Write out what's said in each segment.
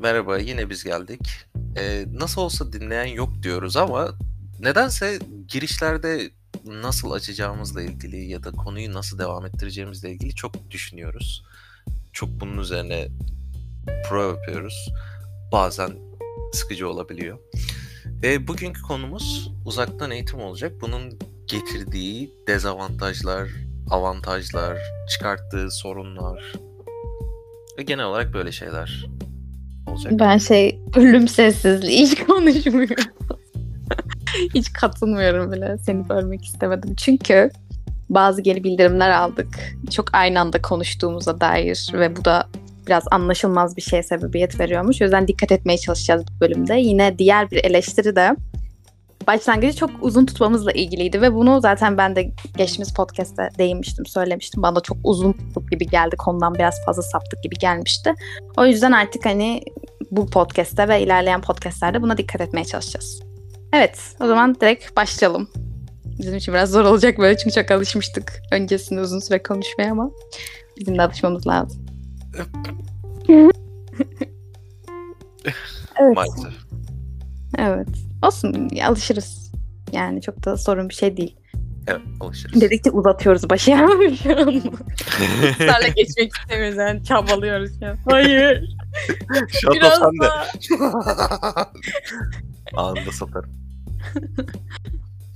Merhaba, yine biz geldik. Ee, nasıl olsa dinleyen yok diyoruz ama nedense girişlerde nasıl açacağımızla ilgili ya da konuyu nasıl devam ettireceğimizle ilgili çok düşünüyoruz. Çok bunun üzerine pro yapıyoruz. Bazen sıkıcı olabiliyor. Ve bugünkü konumuz uzaktan eğitim olacak. Bunun getirdiği dezavantajlar, avantajlar, çıkarttığı sorunlar ve genel olarak böyle şeyler olacak. Ben şey ölüm sessizliği hiç konuşmuyorum. hiç katılmıyorum bile. Seni bölmek istemedim. Çünkü bazı geri bildirimler aldık. Çok aynı anda konuştuğumuza dair ve bu da biraz anlaşılmaz bir şeye sebebiyet veriyormuş. O yüzden dikkat etmeye çalışacağız bu bölümde. Yine diğer bir eleştiri de başlangıcı çok uzun tutmamızla ilgiliydi ve bunu zaten ben de geçtiğimiz podcast'te değinmiştim, söylemiştim. Bana da çok uzun tuttuk gibi geldi. Konudan biraz fazla saptık gibi gelmişti. O yüzden artık hani bu podcast'te ve ilerleyen podcast'lerde buna dikkat etmeye çalışacağız. Evet, o zaman direkt başlayalım. Bizim için biraz zor olacak böyle çünkü çok alışmıştık öncesinde uzun süre konuşmaya ama bizim de alışmamız lazım. evet. Maalesef. Evet. Olsun alışırız. Yani çok da sorun bir şey değil. Evet alışırız. Dedikçe uzatıyoruz başı yani şu an. Sarla geçmek istemiyoruz yani çabalıyoruz ya. Hayır. Şato Biraz sen de. Anında satarım.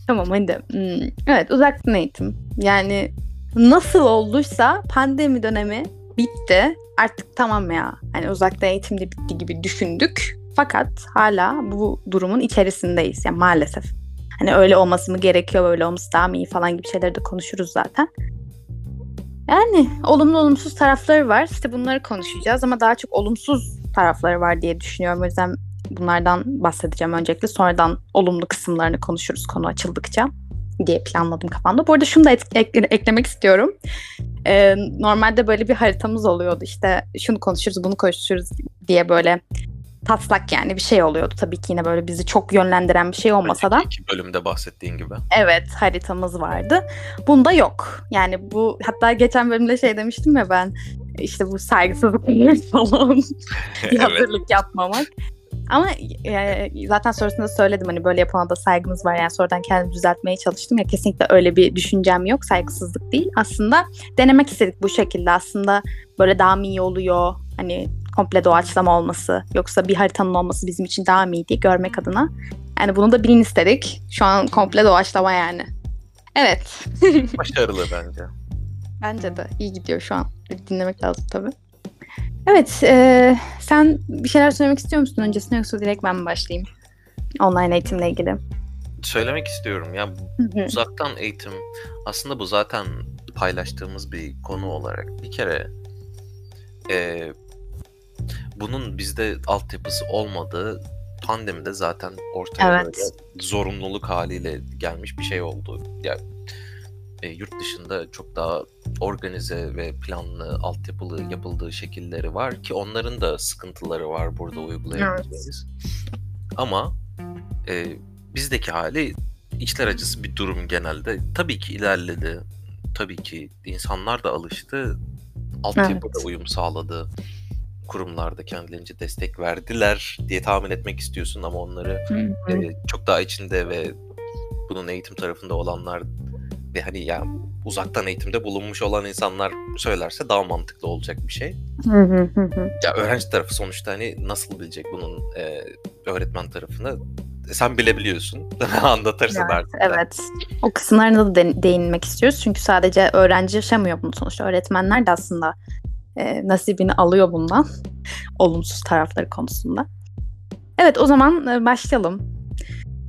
tamam hadi. Hmm, evet uzaktan eğitim. Yani nasıl olduysa pandemi dönemi bitti. Artık tamam ya. Hani uzaktan eğitim de bitti gibi düşündük. Fakat hala bu durumun içerisindeyiz. Yani maalesef. Hani öyle olması mı gerekiyor, böyle olması daha mı iyi falan gibi şeyleri de konuşuruz zaten. Yani olumlu olumsuz tarafları var. İşte bunları konuşacağız ama daha çok olumsuz tarafları var diye düşünüyorum. O yüzden bunlardan bahsedeceğim öncelikle. Sonradan olumlu kısımlarını konuşuruz konu açıldıkça diye planladım kafamda. Bu arada şunu da ek- eklemek istiyorum. Ee, normalde böyle bir haritamız oluyordu. İşte şunu konuşuruz, bunu konuşuruz diye böyle taslak yani bir şey oluyordu. Tabii ki yine böyle bizi çok yönlendiren bir şey olmasa da. İki bölümde bahsettiğin gibi. Evet haritamız vardı. Bunda yok. Yani bu hatta geçen bölümde şey demiştim ya ben işte bu saygısızlık falan evet. hazırlık yapmamak. Ama e, zaten sonrasında söyledim hani böyle yapana da saygımız var yani sonradan kendimi düzeltmeye çalıştım ya kesinlikle öyle bir düşüncem yok saygısızlık değil. Aslında denemek istedik bu şekilde aslında böyle daha mı iyi oluyor hani komple doğaçlama olması yoksa bir haritanın olması bizim için daha mı iyi diye görmek adına. Yani bunu da bilin istedik. Şu an komple doğaçlama yani. Evet. Başarılı bence. Bence de iyi gidiyor şu an. Dinlemek lazım tabii. Evet, e, sen bir şeyler söylemek istiyor musun öncesine yoksa direkt ben mi başlayayım? Online eğitimle ilgili. Söylemek istiyorum. Ya uzaktan eğitim aslında bu zaten paylaştığımız bir konu olarak bir kere e, bunun bizde altyapısı olmadığı pandemide zaten ortaya evet. böyle zorunluluk haliyle gelmiş bir şey oldu. Yani e, yurt dışında çok daha organize ve planlı, altyapılı yapıldığı şekilleri var ki onların da sıkıntıları var burada uygulayabileceğiz. Evet. Ama e, bizdeki hali içler acısı bir durum genelde. Tabii ki ilerledi. Tabii ki insanlar da alıştı. Altyapı evet. da uyum sağladı kurumlarda kendilerince destek verdiler diye tahmin etmek istiyorsun ama onları e, çok daha içinde ve bunun eğitim tarafında olanlar ve hani ya uzaktan eğitimde bulunmuş olan insanlar söylerse daha mantıklı olacak bir şey. ya öğrenci tarafı sonuçta hani nasıl bilecek bunun e, öğretmen tarafını e, sen bilebiliyorsun. Anlatırsın evet, artık. Evet. O kısımlarına da de- değinmek istiyoruz. Çünkü sadece öğrenci yaşamıyor bunu sonuçta. Öğretmenler de aslında e, nasibini alıyor bundan. Olumsuz tarafları konusunda. Evet o zaman e, başlayalım.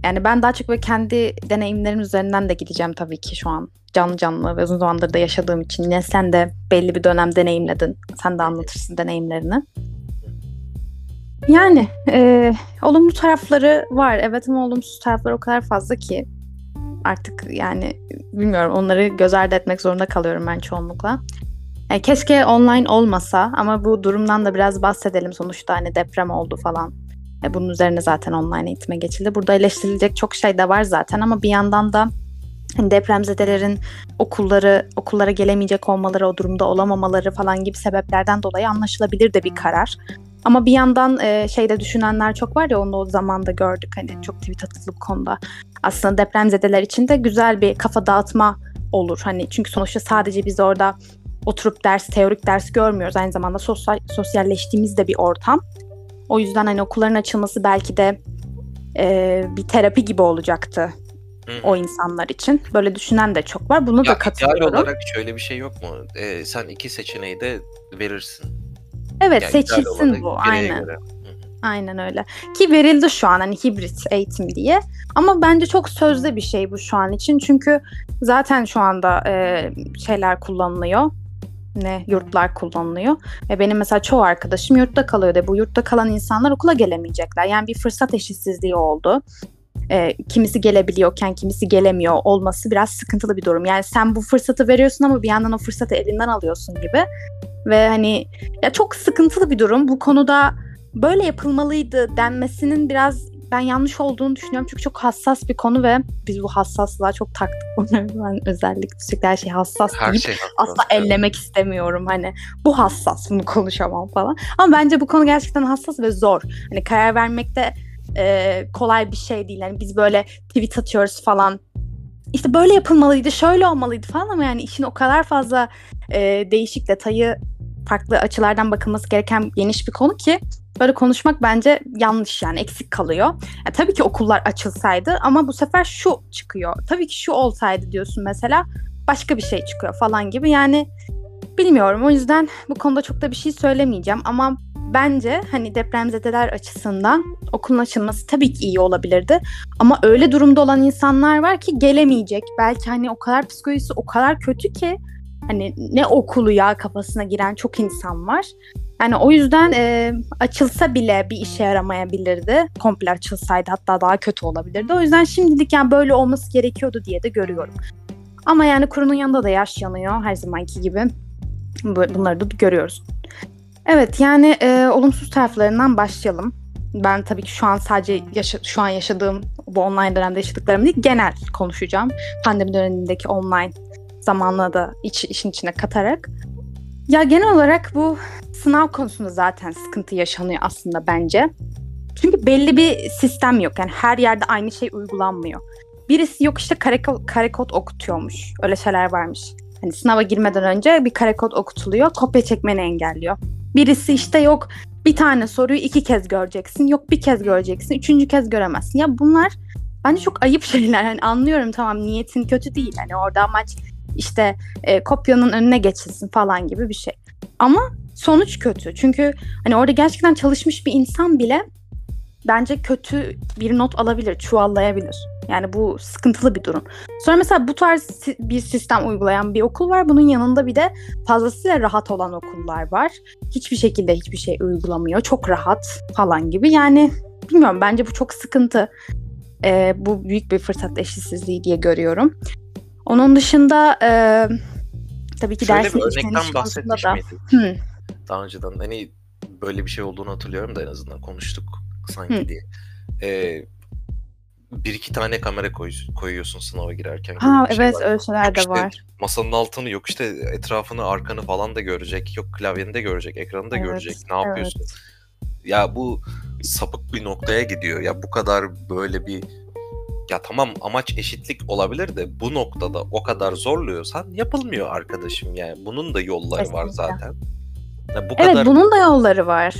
Yani ben daha çok böyle kendi deneyimlerim üzerinden de gideceğim tabii ki şu an. Canlı canlı ve uzun zamandır da yaşadığım için. Yine sen de belli bir dönem deneyimledin. Sen de anlatırsın deneyimlerini. Yani e, olumlu tarafları var. Evet ama olumsuz tarafları o kadar fazla ki artık yani bilmiyorum onları göz ardı etmek zorunda kalıyorum ben çoğunlukla. E, keşke online olmasa ama bu durumdan da biraz bahsedelim sonuçta hani deprem oldu falan. E, bunun üzerine zaten online eğitime geçildi. Burada eleştirilecek çok şey de var zaten ama bir yandan da hani depremzedelerin okulları okullara gelemeyecek olmaları, o durumda olamamaları falan gibi sebeplerden dolayı anlaşılabilir de bir karar. Ama bir yandan e, şeyde düşünenler çok var ya onu o zamanda gördük hani çok tweet atıldı bu konuda. Aslında depremzedeler için de güzel bir kafa dağıtma olur. Hani çünkü sonuçta sadece biz orada oturup ders, teorik ders görmüyoruz. Aynı zamanda sosyal, sosyalleştiğimiz de bir ortam. O yüzden hani okulların açılması belki de e, bir terapi gibi olacaktı Hı-hı. o insanlar için. Böyle düşünen de çok var. Bunu ya, da katılıyorum. İdeal olarak şöyle bir şey yok mu? Ee, sen iki seçeneği de verirsin. Evet yani seçilsin bu aynen. Göre. Aynen öyle. Ki verildi şu an hani hibrit eğitim diye. Ama bence çok sözde bir şey bu şu an için. Çünkü zaten şu anda e, şeyler kullanılıyor ne yurtlar kullanılıyor. Ve benim mesela çoğu arkadaşım yurtta kalıyor de bu yurtta kalan insanlar okula gelemeyecekler. Yani bir fırsat eşitsizliği oldu. E, kimisi gelebiliyorken kimisi gelemiyor olması biraz sıkıntılı bir durum. Yani sen bu fırsatı veriyorsun ama bir yandan o fırsatı elinden alıyorsun gibi. Ve hani ya çok sıkıntılı bir durum. Bu konuda böyle yapılmalıydı denmesinin biraz ben yanlış olduğunu düşünüyorum. Çünkü çok hassas bir konu ve biz bu hassaslığa çok taktık bunu. Ben özellikle sürekli her şey hassas her deyip şey asla evet. ellemek istemiyorum. Hani bu hassas bunu konuşamam falan. Ama bence bu konu gerçekten hassas ve zor. Hani karar vermekte e, kolay bir şey değil. Hani biz böyle tweet atıyoruz falan. İşte böyle yapılmalıydı, şöyle olmalıydı falan ama yani işin o kadar fazla e, değişik detayı farklı açılardan bakılması gereken geniş bir konu ki böyle konuşmak bence yanlış yani eksik kalıyor. Yani tabii ki okullar açılsaydı ama bu sefer şu çıkıyor. Tabii ki şu olsaydı diyorsun mesela başka bir şey çıkıyor falan gibi. Yani bilmiyorum o yüzden bu konuda çok da bir şey söylemeyeceğim ama bence hani depremzedeler açısından okulun açılması tabii ki iyi olabilirdi. Ama öyle durumda olan insanlar var ki gelemeyecek. Belki hani o kadar psikolojisi o kadar kötü ki hani ne okulu ya kafasına giren çok insan var. Yani o yüzden e, açılsa bile bir işe yaramayabilirdi. Komple açılsaydı hatta daha kötü olabilirdi. O yüzden şimdilik yani böyle olması gerekiyordu diye de görüyorum. Ama yani kurunun yanında da yaş yanıyor her zamanki gibi. Bunları da görüyoruz. Evet yani e, olumsuz taraflarından başlayalım. Ben tabii ki şu an sadece yaşa- şu an yaşadığım bu online dönemde yaşadıklarımı değil genel konuşacağım. Pandemi dönemindeki online zamanla da iç, işin içine katarak. Ya genel olarak bu sınav konusunda zaten sıkıntı yaşanıyor aslında bence. Çünkü belli bir sistem yok. Yani her yerde aynı şey uygulanmıyor. Birisi yok işte kare, kare kod okutuyormuş. Öyle şeyler varmış. Hani sınava girmeden önce bir kare kod okutuluyor. Kopya çekmeni engelliyor. Birisi işte yok bir tane soruyu iki kez göreceksin. Yok bir kez göreceksin. Üçüncü kez göremezsin. Ya bunlar bence çok ayıp şeyler. Hani anlıyorum tamam niyetin kötü değil. Hani orada amaç işte e, kopyanın önüne geçilsin falan gibi bir şey. Ama sonuç kötü. Çünkü hani orada gerçekten çalışmış bir insan bile bence kötü bir not alabilir, çuvallayabilir. Yani bu sıkıntılı bir durum. Sonra mesela bu tarz bir sistem uygulayan bir okul var. Bunun yanında bir de fazlasıyla rahat olan okullar var. Hiçbir şekilde hiçbir şey uygulamıyor. Çok rahat falan gibi. Yani bilmiyorum bence bu çok sıkıntı. Ee, bu büyük bir fırsat eşitsizliği diye görüyorum. Onun dışında e, tabii ki Şöyle dersin bir örnekten bahsetmiş da... miydik? Daha önceden hani böyle bir şey olduğunu hatırlıyorum da en azından konuştuk sanki Hı. diye. Ee, bir iki tane kamera koy, koyuyorsun sınava girerken. Ha şey evet öyle şeyler de işte var. Masanın altını yok işte etrafını arkanı falan da görecek. Yok klavyeni de görecek, ekranı da evet, görecek. Ne yapıyorsun? Evet. Ya bu sapık bir noktaya gidiyor. Ya bu kadar böyle bir ya tamam amaç eşitlik olabilir de bu noktada o kadar zorluyorsan yapılmıyor arkadaşım yani. Bunun da yolları Kesinlikle. var zaten. Ya bu evet kadar... bunun da yolları var.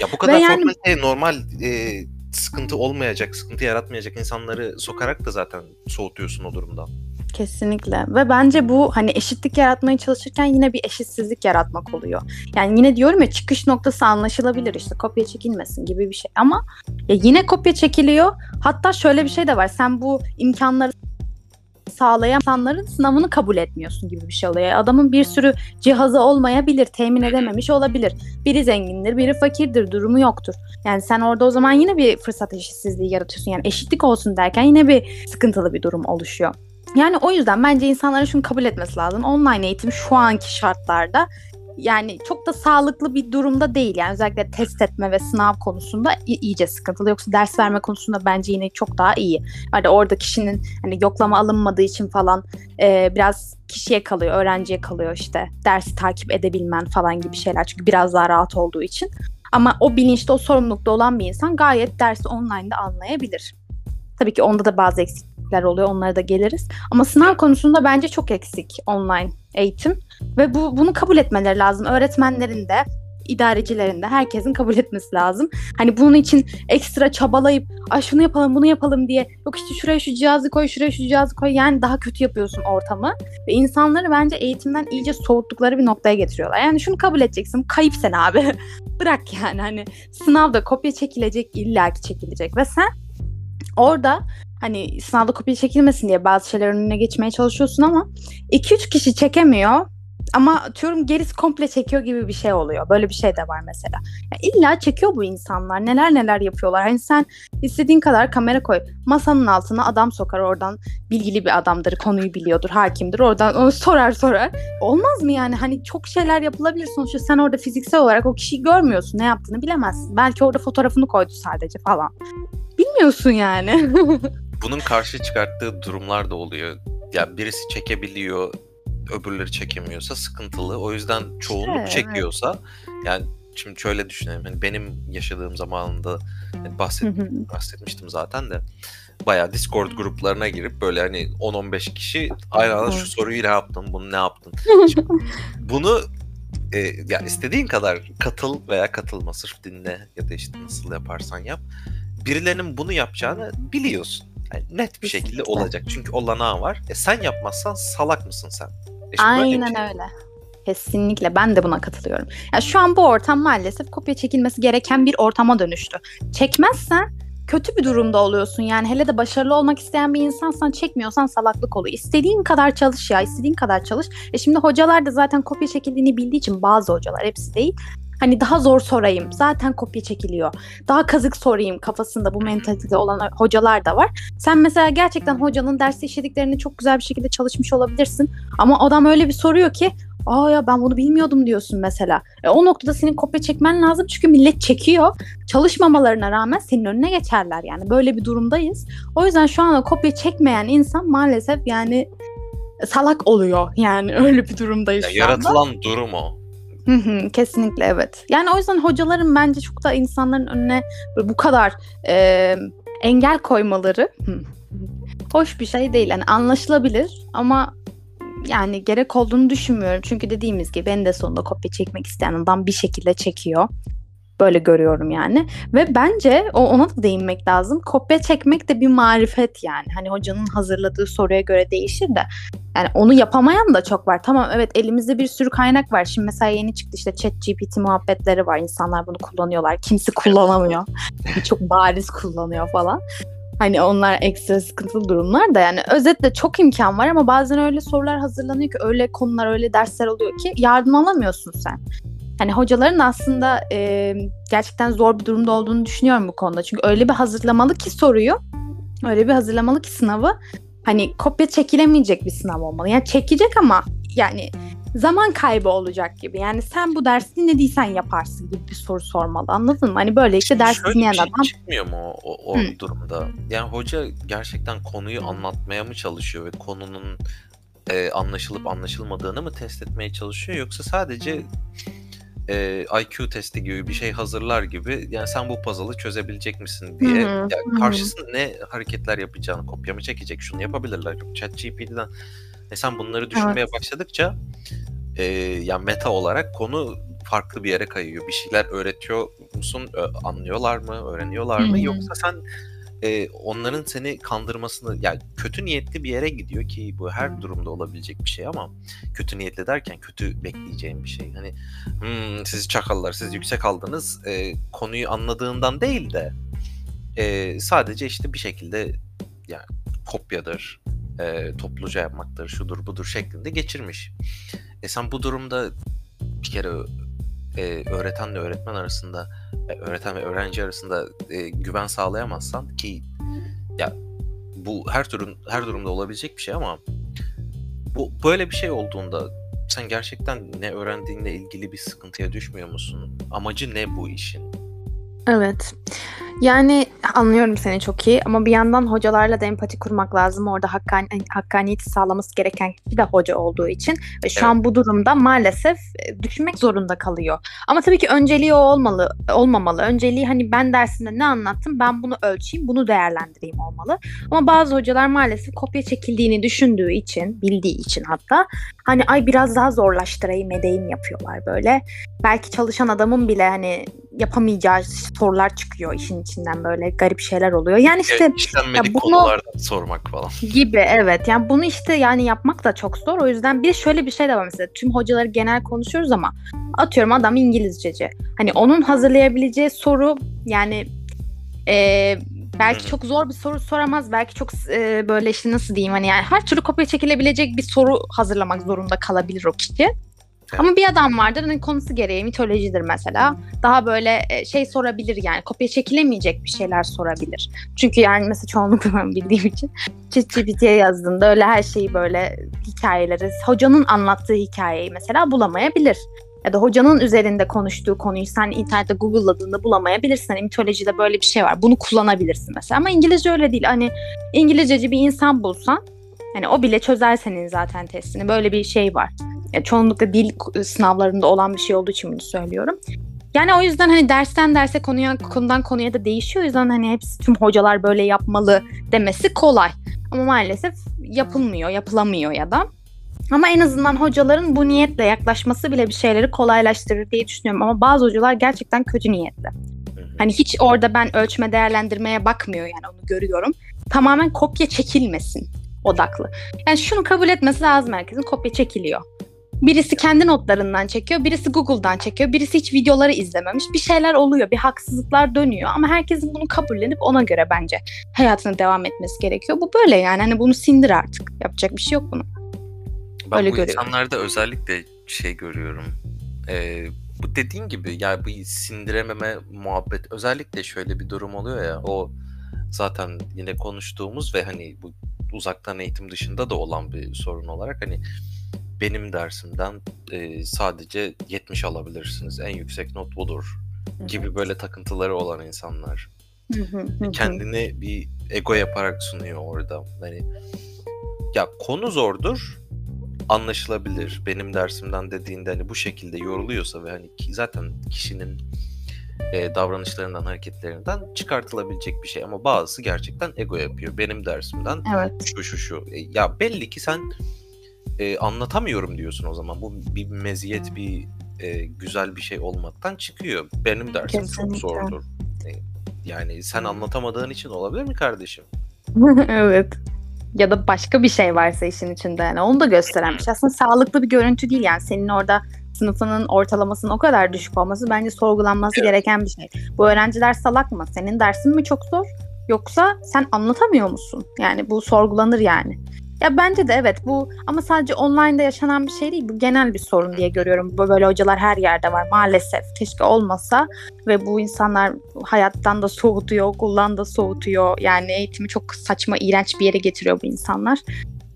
ya bu kadar yani... şey, normal e, sıkıntı olmayacak, sıkıntı yaratmayacak insanları sokarak da zaten soğutuyorsun o durumdan. Kesinlikle ve bence bu hani eşitlik yaratmaya çalışırken yine bir eşitsizlik yaratmak oluyor. Yani yine diyorum ya çıkış noktası anlaşılabilir işte kopya çekilmesin gibi bir şey ama ya yine kopya çekiliyor. Hatta şöyle bir şey de var sen bu imkanları sağlayan insanların sınavını kabul etmiyorsun gibi bir şey oluyor. Adamın bir sürü cihazı olmayabilir, temin edememiş olabilir. Biri zengindir, biri fakirdir, durumu yoktur. Yani sen orada o zaman yine bir fırsat eşitsizliği yaratıyorsun. Yani eşitlik olsun derken yine bir sıkıntılı bir durum oluşuyor. Yani o yüzden bence insanların şunu kabul etmesi lazım. Online eğitim şu anki şartlarda yani çok da sağlıklı bir durumda değil. Yani özellikle test etme ve sınav konusunda iyice sıkıntılı. Yoksa ders verme konusunda bence yine çok daha iyi. Hani orada kişinin hani yoklama alınmadığı için falan e, biraz kişiye kalıyor, öğrenciye kalıyor işte dersi takip edebilmen falan gibi şeyler. Çünkü biraz daha rahat olduğu için. Ama o bilinçte, o sorumlulukta olan bir insan gayet dersi online'da anlayabilir. Tabii ki onda da bazı eksiklikler oluyor. Onlara da geliriz. Ama sınav konusunda bence çok eksik online eğitim. Ve bu bunu kabul etmeleri lazım. Öğretmenlerin de, idarecilerin de herkesin kabul etmesi lazım. Hani bunun için ekstra çabalayıp ay şunu yapalım bunu yapalım diye yok işte şuraya şu cihazı koy şuraya şu cihazı koy yani daha kötü yapıyorsun ortamı ve insanları bence eğitimden iyice soğuttukları bir noktaya getiriyorlar. Yani şunu kabul edeceksin kayıp sen abi bırak yani hani sınavda kopya çekilecek illaki çekilecek ve sen orada hani sınavda kopya çekilmesin diye bazı şeyler önüne geçmeye çalışıyorsun ama 2-3 kişi çekemiyor ama atıyorum gerisi komple çekiyor gibi bir şey oluyor. Böyle bir şey de var mesela. Ya illa çekiyor bu insanlar. Neler neler yapıyorlar. Hani sen istediğin kadar kamera koy. Masanın altına adam sokar oradan. Bilgili bir adamdır, konuyu biliyordur, hakimdir. Oradan onu sorar sorar. Olmaz mı yani? Hani çok şeyler yapılabilir sonuçta. Sen orada fiziksel olarak o kişiyi görmüyorsun. Ne yaptığını bilemezsin. Belki orada fotoğrafını koydu sadece falan. Bilmiyorsun yani. Bunun karşı çıkarttığı durumlar da oluyor. Ya birisi çekebiliyor, öbürleri çekemiyorsa sıkıntılı. O yüzden çoğunluk evet, çekiyorsa yani şimdi şöyle düşünelim. Hani benim yaşadığım zamanında hani bahset, bahsetmiştim zaten de bayağı Discord gruplarına girip böyle hani 10-15 kişi aynı anda şu soruyu ne yaptın, bunu ne yaptın. Şimdi bunu e, ya istediğin kadar katıl veya katılma sırf dinle ya da işte nasıl yaparsan yap. Birilerinin bunu yapacağını biliyorsun. Yani net bir şekilde olacak. Çünkü olanağı var. E sen yapmazsan salak mısın sen? E Aynen şey. öyle. Kesinlikle ben de buna katılıyorum. Ya şu an bu ortam maalesef kopya çekilmesi gereken bir ortama dönüştü. Çekmezsen kötü bir durumda oluyorsun. Yani hele de başarılı olmak isteyen bir insansan çekmiyorsan salaklık oluyor. İstediğin kadar çalış ya, istediğin kadar çalış. E şimdi hocalar da zaten kopya çekildiğini bildiği için bazı hocalar hepsi değil. Hani daha zor sorayım. Zaten kopya çekiliyor. Daha kazık sorayım kafasında bu mentalitede olan hocalar da var. Sen mesela gerçekten hocanın derste işlediklerini çok güzel bir şekilde çalışmış olabilirsin. Ama adam öyle bir soruyor ki Aa ya ben bunu bilmiyordum diyorsun mesela. E, o noktada senin kopya çekmen lazım çünkü millet çekiyor. Çalışmamalarına rağmen senin önüne geçerler yani. Böyle bir durumdayız. O yüzden şu anda kopya çekmeyen insan maalesef yani salak oluyor. Yani öyle bir durumdayız ya, şu Yaratılan durum o. Kesinlikle evet. Yani o yüzden hocaların bence çok da insanların önüne bu kadar e, engel koymaları hoş bir şey değil. Yani anlaşılabilir ama yani gerek olduğunu düşünmüyorum. Çünkü dediğimiz gibi en de sonunda kopya çekmek isteyen adam bir şekilde çekiyor. Böyle görüyorum yani. Ve bence o ona da değinmek lazım. Kopya çekmek de bir marifet yani. Hani hocanın hazırladığı soruya göre değişir de. Yani onu yapamayan da çok var. Tamam evet elimizde bir sürü kaynak var. Şimdi mesela yeni çıktı işte chat GPT muhabbetleri var. İnsanlar bunu kullanıyorlar. Kimse kullanamıyor. çok bariz kullanıyor falan. Hani onlar ekstra sıkıntılı durumlar da yani özetle çok imkan var ama bazen öyle sorular hazırlanıyor ki öyle konular öyle dersler oluyor ki yardım alamıyorsun sen. Hani hocaların aslında e, gerçekten zor bir durumda olduğunu düşünüyorum bu konuda. Çünkü öyle bir hazırlamalı ki soruyu, öyle bir hazırlamalı ki sınavı hani kopya çekilemeyecek bir sınav olmalı. Yani çekecek ama yani zaman kaybı olacak gibi. Yani sen bu dersi dinlediysen yaparsın gibi bir soru sormalı. Anladın mı? Hani böyle işte ders dinleyen şey adam. çıkmıyor mu o, o, o durumda? Yani hoca gerçekten konuyu anlatmaya mı çalışıyor ve konunun e, anlaşılıp anlaşılmadığını mı test etmeye çalışıyor yoksa sadece e, IQ testi gibi bir şey hazırlar gibi yani sen bu puzzle'ı çözebilecek misin diye hı hı, yani karşısında ne hareketler yapacağını kopya mı çekecek şunu yapabilirler. Yok ChatGPT'den e sen bunları düşünmeye evet. başladıkça e, yani meta olarak konu farklı bir yere kayıyor. Bir şeyler öğretiyor musun? Anlıyorlar mı? Öğreniyorlar mı? Hı-hı. Yoksa sen e, onların seni kandırmasını yani kötü niyetli bir yere gidiyor ki bu her durumda olabilecek bir şey ama kötü niyetli derken kötü bekleyeceğim bir şey. Hani hmm, siz çakallar siz yüksek aldınız e, konuyu anladığından değil de e, sadece işte bir şekilde yani kopyadır e, topluca yapmaktır şudur budur şeklinde geçirmiş. E sen bu durumda bir kere e, öğretenle öğretmen arasında, e, öğreten ve öğrenci arasında e, güven sağlayamazsan ki ya bu her durum her durumda olabilecek bir şey ama bu böyle bir şey olduğunda sen gerçekten ne öğrendiğinle ilgili bir sıkıntıya düşmüyor musun? Amacı ne bu işin? Evet. Yani anlıyorum seni çok iyi ama bir yandan hocalarla da empati kurmak lazım. Orada hakkan, hakkaniyeti sağlaması gereken kişi de hoca olduğu için. Ve şu evet. an bu durumda maalesef e, düşünmek zorunda kalıyor. Ama tabii ki önceliği o olmalı, olmamalı. Önceliği hani ben dersinde ne anlattım ben bunu ölçeyim, bunu değerlendireyim olmalı. Ama bazı hocalar maalesef kopya çekildiğini düşündüğü için, bildiği için hatta hani ay biraz daha zorlaştırayım edeyim yapıyorlar böyle. Belki çalışan adamın bile hani yapamayacağı sorular çıkıyor işin içinden böyle garip şeyler oluyor. Yani işte ya, ya bunu, konulardan sormak falan. Gibi evet. Yani bunu işte yani yapmak da çok zor. O yüzden bir şöyle bir şey de var mesela tüm hocaları genel konuşuyoruz ama atıyorum adam İngilizceci. Hani onun hazırlayabileceği soru yani e, belki Hı-hı. çok zor bir soru soramaz. Belki çok e, böyle işte nasıl diyeyim hani yani her türlü kopya çekilebilecek bir soru hazırlamak zorunda kalabilir o kişi. Evet. Ama bir adam vardır hani konusu gereği mitolojidir mesela. Daha böyle e, şey sorabilir yani kopya çekilemeyecek bir şeyler sorabilir. Çünkü yani mesela çoğunlukla ben bildiğim için ChatGPT'ye yazdığında öyle her şeyi böyle hikayeleri, hocanın anlattığı hikayeyi mesela bulamayabilir. Ya da hocanın üzerinde konuştuğu konuyu sen internette Google'ladığında bulamayabilirsin. Hani mitolojide böyle bir şey var. Bunu kullanabilirsin mesela. Ama İngilizce öyle değil. Hani İngilizceci bir insan bulsan hani o bile çözer senin zaten testini. Böyle bir şey var. Yani çoğunlukla dil sınavlarında olan bir şey olduğu için bunu söylüyorum. Yani o yüzden hani dersten derse konuya konudan konuya da değişiyor. O yüzden hani hepsi tüm hocalar böyle yapmalı demesi kolay. Ama maalesef yapılmıyor, yapılamıyor ya da. Ama en azından hocaların bu niyetle yaklaşması bile bir şeyleri kolaylaştırır diye düşünüyorum. Ama bazı hocalar gerçekten kötü niyetli. Hani hiç orada ben ölçme değerlendirmeye bakmıyor yani onu görüyorum. Tamamen kopya çekilmesin odaklı. Yani şunu kabul etmesi lazım herkesin kopya çekiliyor. Birisi kendi notlarından çekiyor, birisi Google'dan çekiyor, birisi hiç videoları izlememiş. Bir şeyler oluyor, bir haksızlıklar dönüyor ama herkesin bunu kabullenip ona göre bence hayatına devam etmesi gerekiyor. Bu böyle yani hani bunu sindir artık. Yapacak bir şey yok bunun. Ben Öyle bu görüyorum. insanlarda özellikle şey görüyorum. Ee, bu dediğin gibi ya bu sindirememe muhabbet özellikle şöyle bir durum oluyor ya o zaten yine konuştuğumuz ve hani bu uzaktan eğitim dışında da olan bir sorun olarak hani benim dersimden e, sadece 70 alabilirsiniz. En yüksek not budur gibi böyle takıntıları olan insanlar. Kendini bir ego yaparak sunuyor orada. Hani ya konu zordur anlaşılabilir. Benim dersimden dediğinde hani bu şekilde yoruluyorsa ve hani zaten kişinin e, davranışlarından, hareketlerinden çıkartılabilecek bir şey ama bazısı gerçekten ego yapıyor. Benim dersimden evet. şu şu şu. E, ya belli ki sen e, anlatamıyorum diyorsun o zaman. Bu bir meziyet, bir e, güzel bir şey olmaktan çıkıyor. Benim dersim Kesinlikle. çok zordur. E, yani sen anlatamadığın için olabilir mi kardeşim? evet. Ya da başka bir şey varsa işin içinde yani onu da gösteren bir şey. Aslında sağlıklı bir görüntü değil yani senin orada sınıfının ortalamasının o kadar düşük olması bence sorgulanması evet. gereken bir şey. Bu öğrenciler salak mı? Senin dersin mi çok zor? Yoksa sen anlatamıyor musun? Yani bu sorgulanır yani. Ya bence de evet bu ama sadece online'da yaşanan bir şey değil. Bu genel bir sorun diye görüyorum. Böyle hocalar her yerde var maalesef. Keşke olmasa ve bu insanlar hayattan da soğutuyor, okuldan da soğutuyor. Yani eğitimi çok saçma, iğrenç bir yere getiriyor bu insanlar.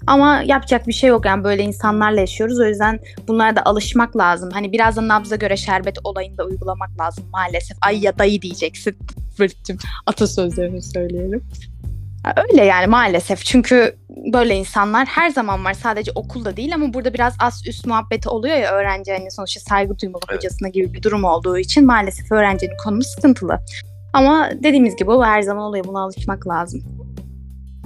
Ama yapacak bir şey yok yani böyle insanlarla yaşıyoruz. O yüzden bunlara da alışmak lazım. Hani biraz da nabza göre şerbet olayını da uygulamak lazım maalesef. Ay ya dayı diyeceksin. Fırçım atasözlerini söyleyelim. Öyle yani maalesef. Çünkü böyle insanlar her zaman var. Sadece okulda değil ama burada biraz az üst muhabbeti oluyor ya öğrenci hani sonuçta saygı duymalı evet. hocasına gibi bir durum olduğu için maalesef öğrencinin konumu sıkıntılı. Ama dediğimiz gibi bu her zaman oluyor. Buna alışmak lazım.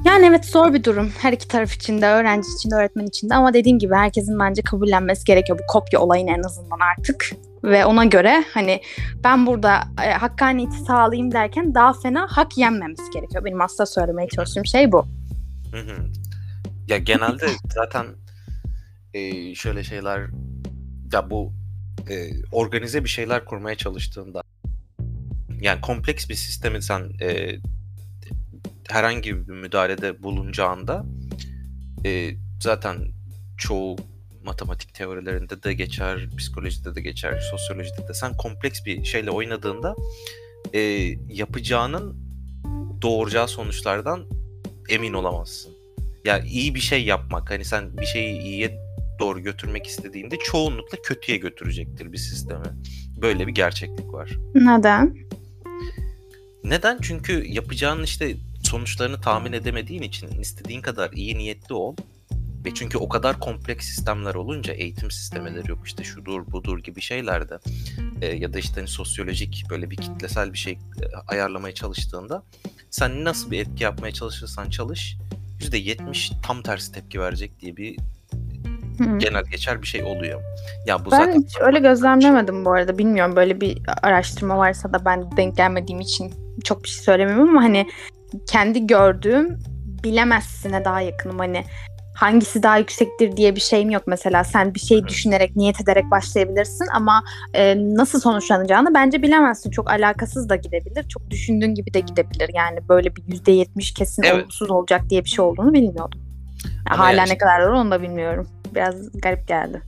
Yani evet zor bir durum. Her iki taraf için de, öğrenci için de, öğretmen için de. Ama dediğim gibi herkesin bence kabullenmesi gerekiyor bu kopya olayını en azından artık. Ve ona göre hani ben burada e, hakkaniyeti sağlayayım derken daha fena hak yenmemiz gerekiyor. Benim aslında söylemeye çalıştığım şey bu. Ya genelde zaten e, şöyle şeyler ya bu e, organize bir şeyler kurmaya çalıştığında yani kompleks bir sistemi sen e, herhangi bir müdahalede bulunacağında e, zaten çoğu matematik teorilerinde de geçer, psikolojide de geçer, sosyolojide de sen kompleks bir şeyle oynadığında e, yapacağının doğuracağı sonuçlardan emin olamazsın. Ya yani iyi bir şey yapmak, hani sen bir şeyi iyiye doğru götürmek istediğinde çoğunlukla kötüye götürecektir bir sistemi. Böyle bir gerçeklik var. Neden? Neden? Çünkü yapacağın işte sonuçlarını tahmin edemediğin için istediğin kadar iyi niyetli ol. Ve çünkü o kadar kompleks sistemler olunca eğitim sistemleri yok işte şudur budur gibi şeylerde e, ya da işte hani sosyolojik böyle bir kitlesel bir şey e, ayarlamaya çalıştığında sen nasıl bir etki yapmaya çalışırsan çalış %70 tam tersi tepki verecek diye bir Hı. genel geçer bir şey oluyor. Ya bu ben zaten hiç öyle gözlemlemedim bu arada. Bilmiyorum böyle bir araştırma varsa da ben denk gelmediğim için çok bir şey söylemiyorum ama hani kendi gördüğüm bilemezsine daha yakınım. Hani hangisi daha yüksektir diye bir şeyim yok mesela. Sen bir şey düşünerek, niyet ederek başlayabilirsin ama e, nasıl sonuçlanacağını bence bilemezsin. Çok alakasız da gidebilir. Çok düşündüğün gibi de gidebilir. Yani böyle bir yüzde yetmiş kesin evet. olumsuz olacak diye bir şey olduğunu bilmiyordum. Yani hala yani ne kadar doğru onu da bilmiyorum. Biraz garip geldi.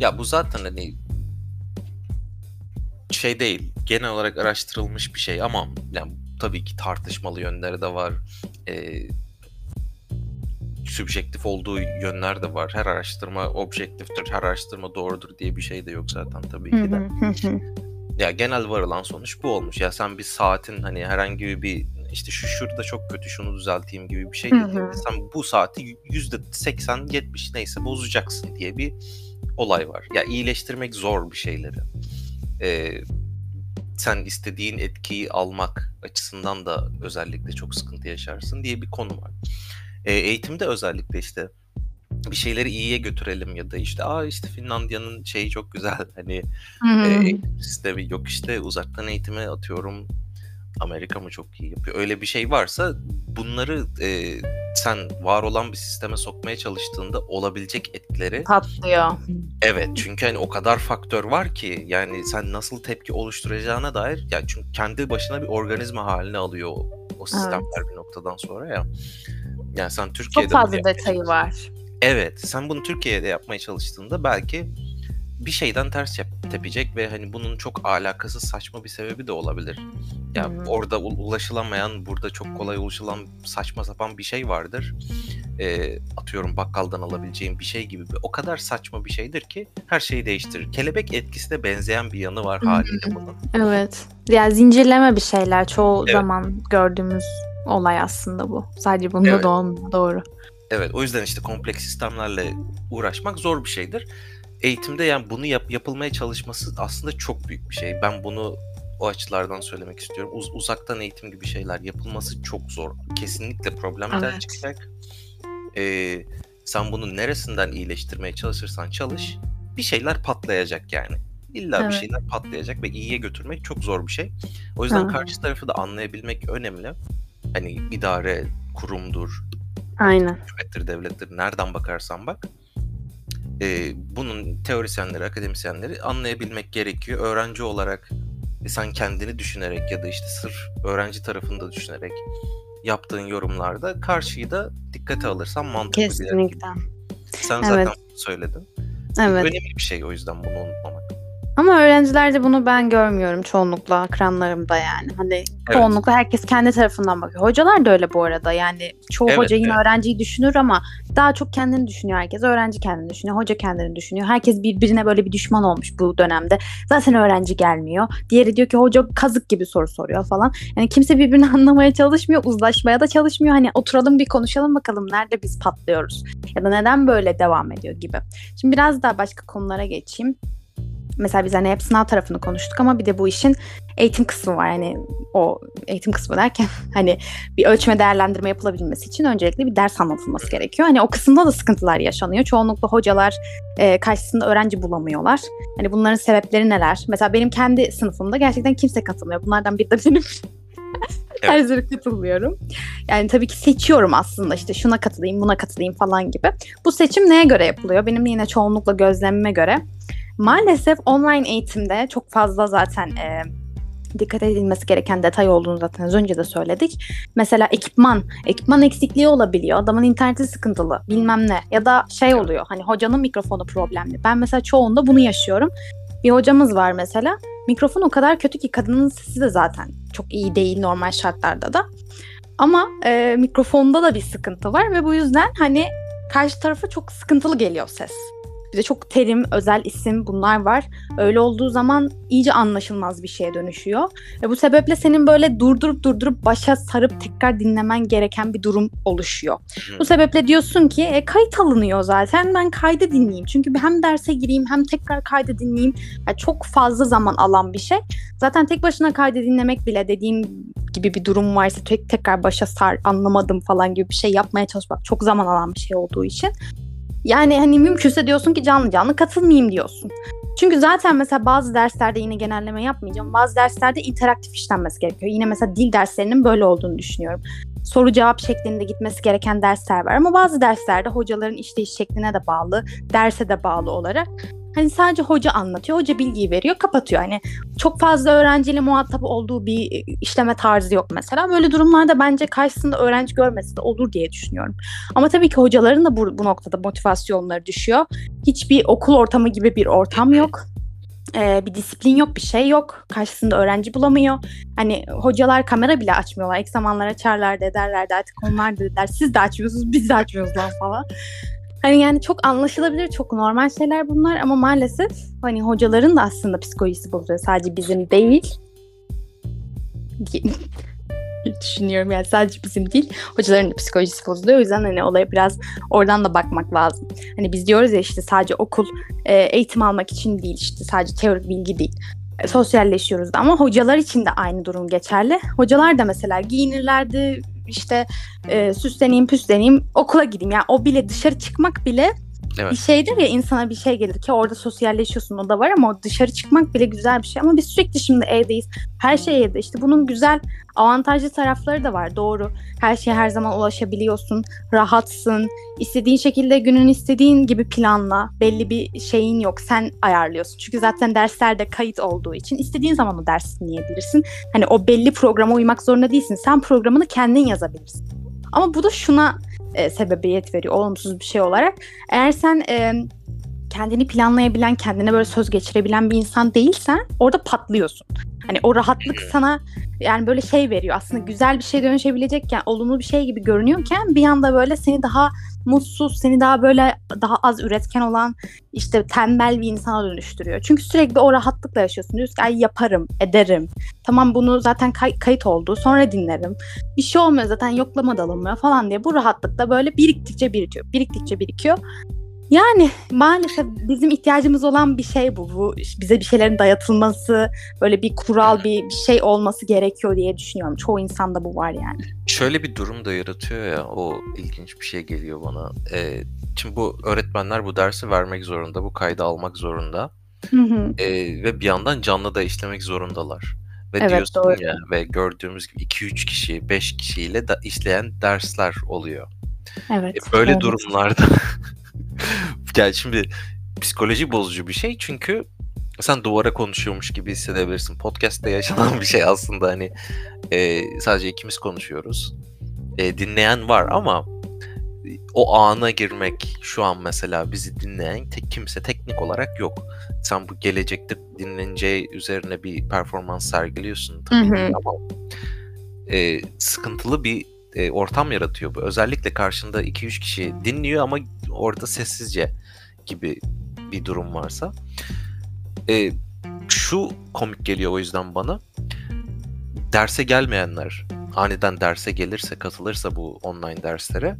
Ya bu zaten hani şey değil. Genel olarak araştırılmış bir şey ama yani tabii ki tartışmalı yönleri de var. Ee, sübjektif olduğu yönler de var. Her araştırma objektiftir, her araştırma doğrudur diye bir şey de yok zaten tabii ki de. ya genel varılan sonuç bu olmuş. Ya sen bir saatin hani herhangi bir işte şu şurada çok kötü şunu düzelteyim gibi bir şey dediğinde sen bu saati yüzde 80 70 neyse bozacaksın diye bir olay var. Ya iyileştirmek zor bir şeyleri. Ee, sen istediğin etkiyi almak açısından da özellikle çok sıkıntı yaşarsın diye bir konu var. E, eğitimde özellikle işte bir şeyleri iyiye götürelim ya da işte aa işte Finlandiya'nın şeyi çok güzel hani hmm. e, eğitim sistemi yok işte uzaktan eğitime atıyorum Amerika mı çok iyi yapıyor öyle bir şey varsa bunları e, sen var olan bir sisteme sokmaya çalıştığında olabilecek etkileri patlıyor. Evet çünkü hani o kadar faktör var ki yani sen nasıl tepki oluşturacağına dair yani çünkü kendi başına bir organizma haline alıyor o, o sistemler evet. bir noktadan sonra ya. Yani sen Türkiye'de Çok fazla detayı var. Evet, sen bunu Türkiye'de yapmaya çalıştığında belki bir şeyden ters tepecek ve hani bunun çok alakasız saçma bir sebebi de olabilir. Ya yani orada ulaşılamayan, burada çok kolay ulaşılan saçma sapan bir şey vardır. E, atıyorum bakkaldan alabileceğim bir şey gibi. O kadar saçma bir şeydir ki her şeyi değiştirir. Kelebek etkisine benzeyen bir yanı var haliyle bunun. Evet. Ya yani zincirleme bir şeyler çoğu evet. zaman gördüğümüz olay aslında bu. Sadece bunda evet. da olmuyor. Doğru. Evet o yüzden işte kompleks sistemlerle uğraşmak zor bir şeydir. Eğitimde yani bunu yap, yapılmaya çalışması aslında çok büyük bir şey. Ben bunu o açılardan söylemek istiyorum. Uz, uzaktan eğitim gibi şeyler yapılması çok zor. Kesinlikle problemler evet. çıkacak. Ee, sen bunu neresinden iyileştirmeye çalışırsan çalış bir şeyler patlayacak yani. İlla evet. bir şeyler patlayacak ve iyiye götürmek çok zor bir şey. O yüzden evet. karşı tarafı da anlayabilmek önemli. Hani idare, kurumdur, Aynen. hükümettir, devlettir, nereden bakarsan bak. E, bunun teorisyenleri, akademisyenleri anlayabilmek gerekiyor. Öğrenci olarak e, sen kendini düşünerek ya da işte sırf öğrenci tarafında düşünerek yaptığın yorumlarda karşıyı da dikkate alırsan mantıklı Kesinlikle. Sen zaten evet. söyledin. Evet. Önemli bir şey o yüzden bunu unutmamak. Ama öğrencilerde bunu ben görmüyorum çoğunlukla akranlarımda yani. Hani evet. çoğunlukla herkes kendi tarafından bakıyor. Hocalar da öyle bu arada. Yani çoğu evet, hoca yine evet. öğrenciyi düşünür ama daha çok kendini düşünüyor herkes. Öğrenci kendini düşünüyor, hoca kendini düşünüyor. Herkes birbirine böyle bir düşman olmuş bu dönemde. Zaten öğrenci gelmiyor. Diğeri diyor ki hoca kazık gibi soru soruyor falan. Yani kimse birbirini anlamaya çalışmıyor, uzlaşmaya da çalışmıyor. Hani oturalım bir konuşalım bakalım nerede biz patlıyoruz ya da neden böyle devam ediyor gibi. Şimdi biraz daha başka konulara geçeyim mesela biz hani hep sınav tarafını konuştuk ama bir de bu işin eğitim kısmı var. Yani o eğitim kısmı derken hani bir ölçme değerlendirme yapılabilmesi için öncelikle bir ders anlatılması gerekiyor. Hani o kısımda da sıkıntılar yaşanıyor. Çoğunlukla hocalar e, karşısında öğrenci bulamıyorlar. Hani bunların sebepleri neler? Mesela benim kendi sınıfımda gerçekten kimse katılmıyor. Bunlardan biri de benim. Her zaman katılmıyorum. Yani tabii ki seçiyorum aslında işte şuna katılayım, buna katılayım falan gibi. Bu seçim neye göre yapılıyor? Benim yine çoğunlukla gözlemime göre Maalesef online eğitimde çok fazla zaten e, dikkat edilmesi gereken detay olduğunu zaten az önce de söyledik. Mesela ekipman, ekipman eksikliği olabiliyor. Adamın interneti sıkıntılı, bilmem ne. Ya da şey oluyor, hani hocanın mikrofonu problemli. Ben mesela çoğunda bunu yaşıyorum. Bir hocamız var mesela. Mikrofon o kadar kötü ki kadının sesi de zaten çok iyi değil normal şartlarda da. Ama e, mikrofonda da bir sıkıntı var ve bu yüzden hani karşı tarafa çok sıkıntılı geliyor ses. Bir de çok terim, özel isim bunlar var. Öyle olduğu zaman iyice anlaşılmaz bir şeye dönüşüyor. Ve bu sebeple senin böyle durdurup durdurup başa sarıp tekrar dinlemen gereken bir durum oluşuyor. Bu sebeple diyorsun ki e, kayıt alınıyor zaten ben kaydı dinleyeyim. Çünkü hem derse gireyim hem tekrar kaydı dinleyeyim. Yani çok fazla zaman alan bir şey. Zaten tek başına kaydı dinlemek bile dediğim gibi bir durum varsa tek tekrar başa sar anlamadım falan gibi bir şey yapmaya çalışmak çok zaman alan bir şey olduğu için. Yani hani mümkünse diyorsun ki canlı canlı katılmayayım diyorsun. Çünkü zaten mesela bazı derslerde yine genelleme yapmayacağım. Bazı derslerde interaktif işlenmesi gerekiyor. Yine mesela dil derslerinin böyle olduğunu düşünüyorum. Soru cevap şeklinde gitmesi gereken dersler var ama bazı derslerde hocaların işleyiş şekline de bağlı, derse de bağlı olarak Hani sadece hoca anlatıyor, hoca bilgiyi veriyor, kapatıyor. Hani çok fazla öğrenciyle muhatap olduğu bir e, işleme tarzı yok mesela. Böyle durumlarda bence karşısında öğrenci görmesi de olur diye düşünüyorum. Ama tabii ki hocaların da bu, bu noktada motivasyonları düşüyor. Hiçbir okul ortamı gibi bir ortam yok. Ee, bir disiplin yok, bir şey yok. Karşısında öğrenci bulamıyor. Hani hocalar kamera bile açmıyorlar. Ek zamanlar açarlardı, ederlerdi. Artık onlar da dediler. Siz de açmıyorsunuz, biz de açmıyoruz lan falan. Hani yani çok anlaşılabilir, çok normal şeyler bunlar ama maalesef hani hocaların da aslında psikolojisi bozuluyor. Sadece bizim değil. düşünüyorum yani sadece bizim değil hocaların da psikolojisi bozuluyor o yüzden hani olaya biraz oradan da bakmak lazım. Hani biz diyoruz ya işte sadece okul e, eğitim almak için değil işte sadece teorik bilgi değil e, sosyalleşiyoruz da ama hocalar için de aynı durum geçerli. Hocalar da mesela giyinirlerdi işte e, süsleneyim püsleneyim okula gideyim. Yani o bile dışarı çıkmak bile Evet. Bir şeydir ya insana bir şey gelir ki orada sosyalleşiyorsun o da var ama dışarı çıkmak bile güzel bir şey. Ama biz sürekli şimdi evdeyiz. Her şey evde. İşte bunun güzel avantajlı tarafları da var. Doğru. Her şeye her zaman ulaşabiliyorsun. Rahatsın. İstediğin şekilde günün istediğin gibi planla. Belli bir şeyin yok. Sen ayarlıyorsun. Çünkü zaten derslerde kayıt olduğu için istediğin zaman o dersi dinleyebilirsin. Hani o belli programa uymak zorunda değilsin. Sen programını kendin yazabilirsin. Ama bu da şuna e, sebebiyet veriyor olumsuz bir şey olarak. Eğer sen e, kendini planlayabilen, kendine böyle söz geçirebilen bir insan değilsen orada patlıyorsun. Hani o rahatlık sana yani böyle şey veriyor. Aslında güzel bir şey dönüşebilecekken, olumlu bir şey gibi görünüyorken bir anda böyle seni daha mutsuz, seni daha böyle daha az üretken olan işte tembel bir insana dönüştürüyor. Çünkü sürekli o rahatlıkla yaşıyorsun. Diyorsun ki ay yaparım, ederim. Tamam bunu zaten kay- kayıt oldu, sonra dinlerim. Bir şey olmuyor zaten yoklama da alınmıyor falan diye bu rahatlıkla böyle biriktikçe birikiyor. Biriktikçe birikiyor. Yani maalesef bizim ihtiyacımız olan bir şey bu. bu bize bir şeylerin dayatılması, böyle bir kural, bir, bir şey olması gerekiyor diye düşünüyorum. Çoğu insanda bu var yani. Şöyle bir durum da yaratıyor ya, o ilginç bir şey geliyor bana. Ee, şimdi bu öğretmenler bu dersi vermek zorunda, bu kaydı almak zorunda. Hı hı. Ee, ve bir yandan canlı da işlemek zorundalar. Ve evet, diyorsun doğru. ya ve gördüğümüz gibi 2-3 kişi, 5 kişiyle de işleyen dersler oluyor. Evet. Ee, böyle evet. durumlarda yani şimdi psikoloji bozucu bir şey çünkü sen duvara konuşuyormuş gibi hissedebilirsin. Podcast'te yaşanan bir şey aslında hani e, sadece ikimiz konuşuyoruz. E, dinleyen var ama o ana girmek şu an mesela bizi dinleyen tek kimse teknik olarak yok. Sen bu gelecekte dinleneceği üzerine bir performans sergiliyorsun tabii hı hı. ama e, sıkıntılı bir e, ortam yaratıyor bu. Özellikle karşında 2-3 kişi dinliyor ama orada sessizce gibi bir durum varsa. E, şu komik geliyor o yüzden bana. Derse gelmeyenler aniden derse gelirse, katılırsa bu online derslere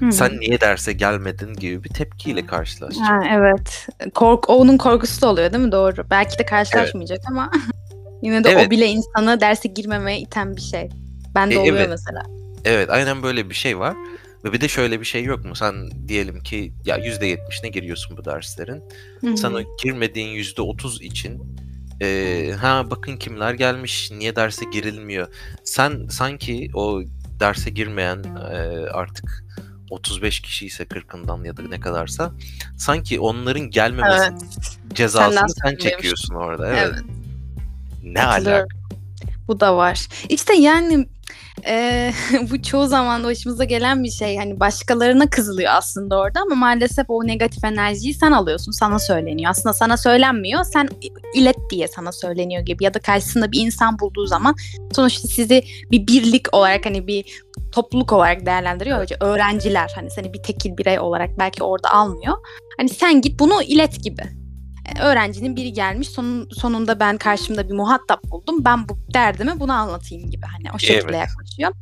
Hı-hı. sen niye derse gelmedin gibi bir tepkiyle karşılaşacak. Ha, evet. Kork onun korkusu da oluyor değil mi? Doğru. Belki de karşılaşmayacak evet. ama yine de evet. o bile insanı derse girmemeye iten bir şey. Ben de e, oluyor evet. mesela. Evet, aynen böyle bir şey var. Ve bir de şöyle bir şey yok mu? Sen diyelim ki ya %70'ine giriyorsun bu derslerin. Hı-hı. Sana girmediğin %30 için e, ha bakın kimler gelmiş, niye derse girilmiyor. Sen sanki o derse girmeyen e, artık 35 kişi ise 40'ından ya da ne kadarsa sanki onların gelmemesi evet. cezasını sen, sen çekiyorsun orada. Evet. evet. Ne alaka? Bu da var. İşte yani e, bu çoğu zaman başımıza gelen bir şey. Hani başkalarına kızılıyor aslında orada ama maalesef o negatif enerjiyi sen alıyorsun. Sana söyleniyor. Aslında sana söylenmiyor. Sen ilet diye sana söyleniyor gibi. Ya da karşısında bir insan bulduğu zaman sonuçta sizi bir birlik olarak hani bir topluluk olarak değerlendiriyor hoca. Öğrenciler hani seni bir tekil birey olarak belki orada almıyor. Hani sen git bunu ilet gibi. Öğrencinin biri gelmiş sonun, sonunda ben karşımda bir muhatap buldum. Ben bu derdimi buna anlatayım gibi hani o şekilde Evet. yaklaşıyor.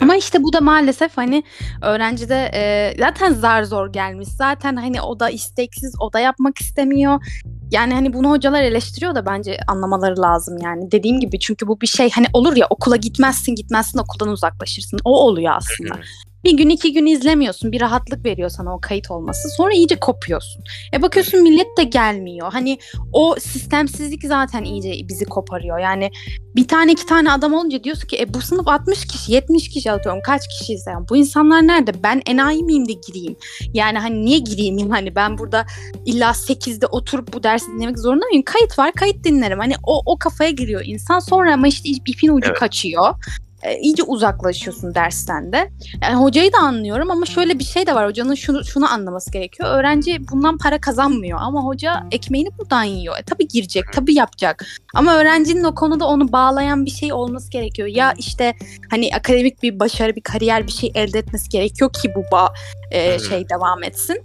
Ama işte bu da maalesef hani öğrencide e, zaten zar zor gelmiş. Zaten hani o da isteksiz, o da yapmak istemiyor. Yani hani bunu hocalar eleştiriyor da bence anlamaları lazım yani. Dediğim gibi çünkü bu bir şey hani olur ya okula gitmezsin gitmezsin okuldan uzaklaşırsın. O oluyor aslında. Bir gün iki gün izlemiyorsun. Bir rahatlık veriyor sana o kayıt olması. Sonra iyice kopuyorsun. E bakıyorsun millet de gelmiyor. Hani o sistemsizlik zaten iyice bizi koparıyor. Yani bir tane iki tane adam olunca diyorsun ki e bu sınıf 60 kişi 70 kişi atıyorum kaç kişiyiz yani bu insanlar nerede ben enayi miyim de gireyim yani hani niye gireyim hani ben burada illa 8'de oturup bu dersi dinlemek zorunda mıyım kayıt var kayıt dinlerim hani o, o kafaya giriyor insan sonra ama işte ipin ucu Evet. kaçıyor e, iyice uzaklaşıyorsun dersten de. Yani hocayı da anlıyorum ama şöyle bir şey de var. Hocanın şunu, şunu anlaması gerekiyor. Öğrenci bundan para kazanmıyor ama hoca ekmeğini buradan yiyor. E, tabii girecek, tabii yapacak. Ama öğrencinin o konuda onu bağlayan bir şey olması gerekiyor. Ya işte hani akademik bir başarı, bir kariyer bir şey elde etmesi gerekiyor ki bu bağ, e, şey devam etsin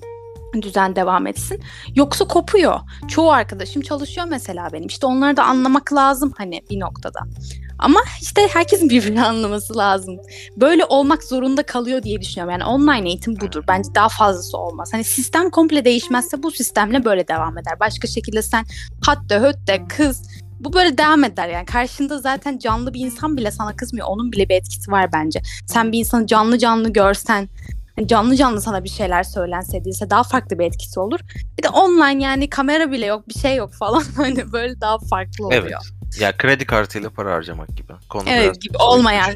düzen devam etsin. Yoksa kopuyor. Çoğu arkadaşım çalışıyor mesela benim. İşte onları da anlamak lazım hani bir noktada. Ama işte herkesin birbirini anlaması lazım. Böyle olmak zorunda kalıyor diye düşünüyorum. Yani online eğitim budur. Bence daha fazlası olmaz. Hani sistem komple değişmezse bu sistemle böyle devam eder. Başka şekilde sen hatta hötte kız bu böyle devam eder yani karşında zaten canlı bir insan bile sana kızmıyor onun bile bir etkisi var bence sen bir insanı canlı canlı görsen hani canlı canlı sana bir şeyler söylense edilse daha farklı bir etkisi olur bir de online yani kamera bile yok bir şey yok falan hani böyle daha farklı oluyor. Evet. Ya kredi kartıyla para harcamak gibi. Konu Evet, gibi olmayan.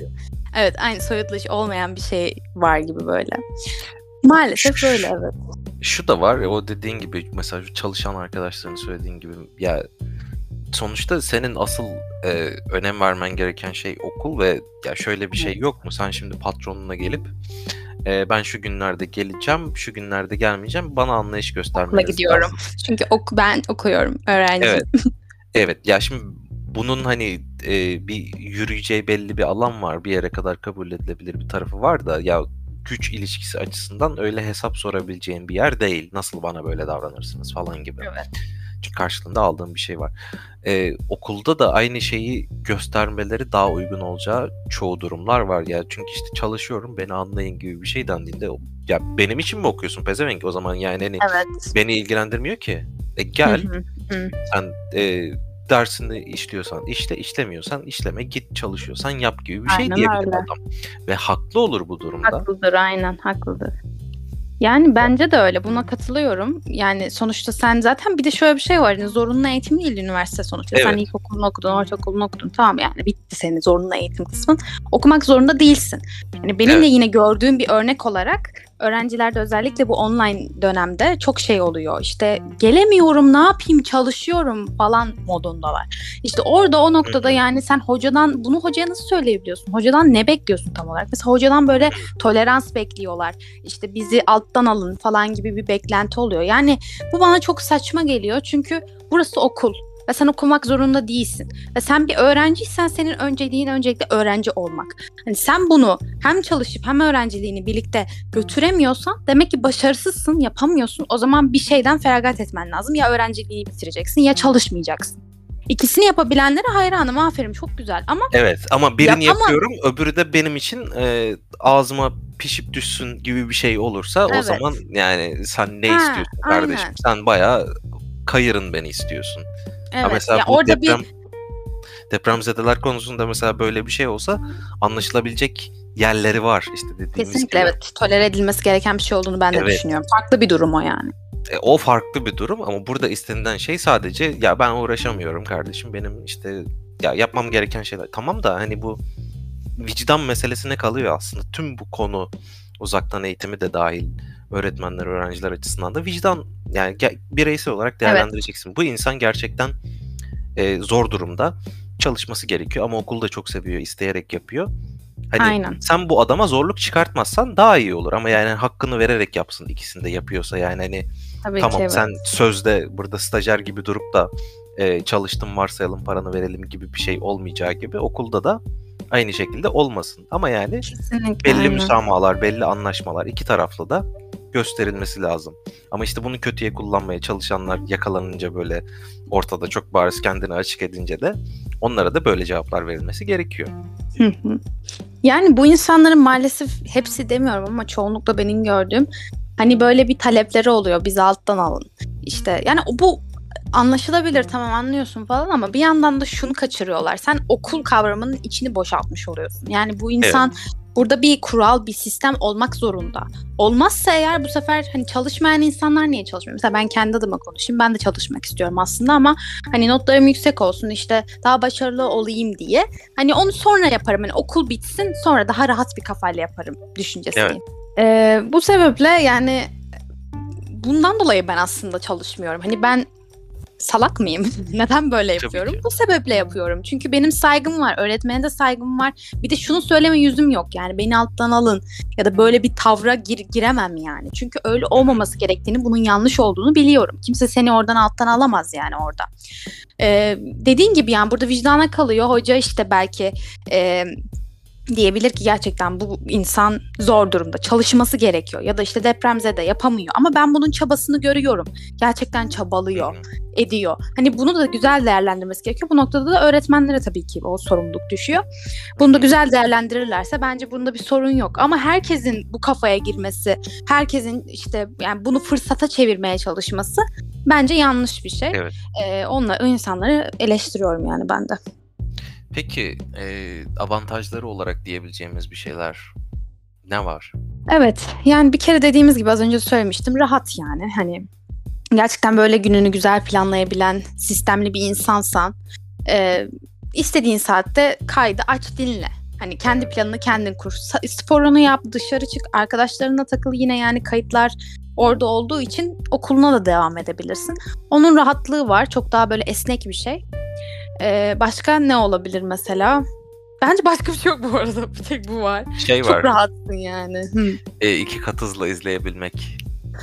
Evet aynı soyutlaşı olmayan bir şey var gibi böyle. Maalesef Şu- böyle evet. Şu da var o dediğin gibi mesela çalışan arkadaşların söylediğin gibi ya sonuçta senin asıl e, önem vermen gereken şey okul ve ya şöyle bir şey yok mu? Sen şimdi patronuna gelip e, ben şu günlerde geleceğim, şu günlerde gelmeyeceğim. Bana anlayış göstermeniz Okula gidiyorum. lazım. Çünkü ok ben okuyorum öğrenci. Evet. Evet ya şimdi bunun hani e, bir yürüyeceği belli bir alan var. Bir yere kadar kabul edilebilir bir tarafı var da ya güç ilişkisi açısından öyle hesap sorabileceğin bir yer değil. Nasıl bana böyle davranırsınız falan gibi. Evet. Karşılığında aldığım bir şey var. E, okulda da aynı şeyi göstermeleri daha uygun olacağı çoğu durumlar var ya. Çünkü işte çalışıyorum beni anlayın gibi bir şey dendiğinde ya benim için mi okuyorsun pezevenk o zaman yani hani Evet. beni ilgilendirmiyor ki. E, gel sen e, dersini işliyorsan işle, işlemiyorsan işleme, git çalışıyorsan yap gibi bir şey Aynen diyebilir öyle. adam. Ve haklı olur bu durumda. Haklıdır aynen haklıdır. Yani bence de öyle. Buna katılıyorum. Yani sonuçta sen zaten bir de şöyle bir şey var. Yani zorunlu eğitim değil üniversite sonuçta. Sen Evet. ilkokulunu okudun, ortaokulunu okudun. Tamam yani bitti senin zorunlu eğitim kısmın. Okumak zorunda değilsin. Yani benim de Evet. yine gördüğüm bir örnek olarak öğrencilerde özellikle bu online dönemde çok şey oluyor. İşte gelemiyorum, ne yapayım, çalışıyorum falan modundalar. İşte orada o noktada yani sen hocadan bunu hocaya nasıl söyleyebiliyorsun? Hocadan ne bekliyorsun tam olarak? Mesela hocadan böyle tolerans bekliyorlar. İşte bizi alttan alın falan gibi bir beklenti oluyor. Yani bu bana çok saçma geliyor. Çünkü burası okul ve sen okumak zorunda değilsin. Ve sen bir öğrenciysen senin önceliğin öncelikle öğrenci olmak. Hani sen bunu hem çalışıp hem öğrenciliğini birlikte götüremiyorsan demek ki başarısızsın, yapamıyorsun. O zaman bir şeyden feragat etmen lazım. Ya öğrenciliği bitireceksin ya çalışmayacaksın. İkisini yapabilenlere hayranım. Aferin çok güzel ama Evet ama birini Yapamam. yapıyorum öbürü de benim için e, ağzıma pişip düşsün gibi bir şey olursa o Evet. zaman yani sen ne Ha, istiyorsun kardeşim? aynen. Sen bayağı kayırın beni istiyorsun. Ha evet mesela ya bu orada deprem bir depremzedeler konusunda mesela böyle bir şey olsa anlaşılabilecek yerleri var işte dediğimiz kesinlikle gibi. evet tolere edilmesi gereken bir şey olduğunu ben de Evet. düşünüyorum. Farklı bir durum o yani. E, o farklı bir durum ama burada istenilen şey sadece ya ben uğraşamıyorum kardeşim benim işte ya yapmam gereken şeyler. Tamam da hani bu vicdan meselesine kalıyor aslında. Tüm bu konu uzaktan eğitimi de dahil öğretmenler, öğrenciler açısından da vicdan yani bireysel olarak değerlendireceksin. Bu insan gerçekten e, zor durumda çalışması gerekiyor ama okulda çok seviyor, isteyerek yapıyor. Hani Aynen. sen bu adama zorluk çıkartmazsan daha iyi olur ama yani hakkını vererek yapsın ikisini de yapıyorsa yani hani Tabii tamam ki evet. sen sözde burada stajyer gibi durup da e, çalıştım varsayalım paranı verelim gibi bir şey olmayacağı gibi okulda da aynı şekilde olmasın. Ama yani Kesinlikle, belli aynen. müsamahalar, belli anlaşmalar iki taraflı da gösterilmesi lazım. Ama işte bunu kötüye kullanmaya çalışanlar yakalanınca böyle ortada çok bariz kendini açık edince de onlara da böyle cevaplar verilmesi gerekiyor. Yani bu insanların maalesef hepsi demiyorum ama çoğunlukla benim gördüğüm hani böyle bir talepleri oluyor. Bizi alttan alın. İşte yani bu anlaşılabilir tamam anlıyorsun falan ama bir yandan da şunu kaçırıyorlar. Sen okul kavramının içini boşaltmış oluyorsun. Yani bu insan evet. Burada bir kural, bir sistem olmak zorunda. Olmazsa eğer bu sefer hani çalışmayan insanlar niye çalışmıyor? Mesela ben kendi adıma konuşayım. Ben de çalışmak istiyorum aslında ama hani notlarım yüksek olsun işte daha başarılı olayım diye. Hani onu sonra yaparım. Hani okul bitsin sonra daha rahat bir kafayla yaparım düşüncesiyim. Evet. Ee, bu sebeple yani bundan dolayı ben aslında çalışmıyorum. Hani ben salak mıyım? Neden böyle yapıyorum? Bu sebeple yapıyorum. Çünkü benim saygım var. Öğretmene de saygım var. Bir de şunu söyleme yüzüm yok. Yani beni alttan alın ya da böyle bir tavra gir giremem yani. Çünkü öyle olmaması gerektiğini, bunun yanlış olduğunu biliyorum. Kimse seni oradan alttan alamaz yani orada. Ee, dediğin gibi yani burada vicdana kalıyor. Hoca işte belki e, diyebilir ki gerçekten bu insan zor durumda çalışması gerekiyor ya da işte depremze de yapamıyor ama ben bunun çabasını görüyorum. Gerçekten çabalıyor, ediyor. Hani bunu da güzel değerlendirmesi gerekiyor. Bu noktada da öğretmenlere tabii ki o sorumluluk düşüyor. Bunu da güzel değerlendirirlerse bence bunda bir sorun yok. Ama herkesin bu kafaya girmesi, herkesin işte yani bunu fırsata çevirmeye çalışması bence yanlış bir şey. Evet. Ee, onunla o insanları eleştiriyorum yani ben de. Peki e, avantajları olarak diyebileceğimiz bir şeyler ne var? Evet yani bir kere dediğimiz gibi az önce söylemiştim rahat yani hani gerçekten böyle gününü güzel planlayabilen sistemli bir insansan e, istediğin saatte kaydı aç dinle. Hani kendi planını kendin kur. Sporunu yap, dışarı çık, arkadaşlarına takıl yine yani kayıtlar orada olduğu için okuluna da devam edebilirsin. Onun rahatlığı var. Çok daha böyle esnek bir şey. Ee, başka ne olabilir mesela? Bence başka bir şey yok bu arada. Bir tek bu var. Şey Çok var. rahatsın yani. Hı. E, iki kat hızla izleyebilmek.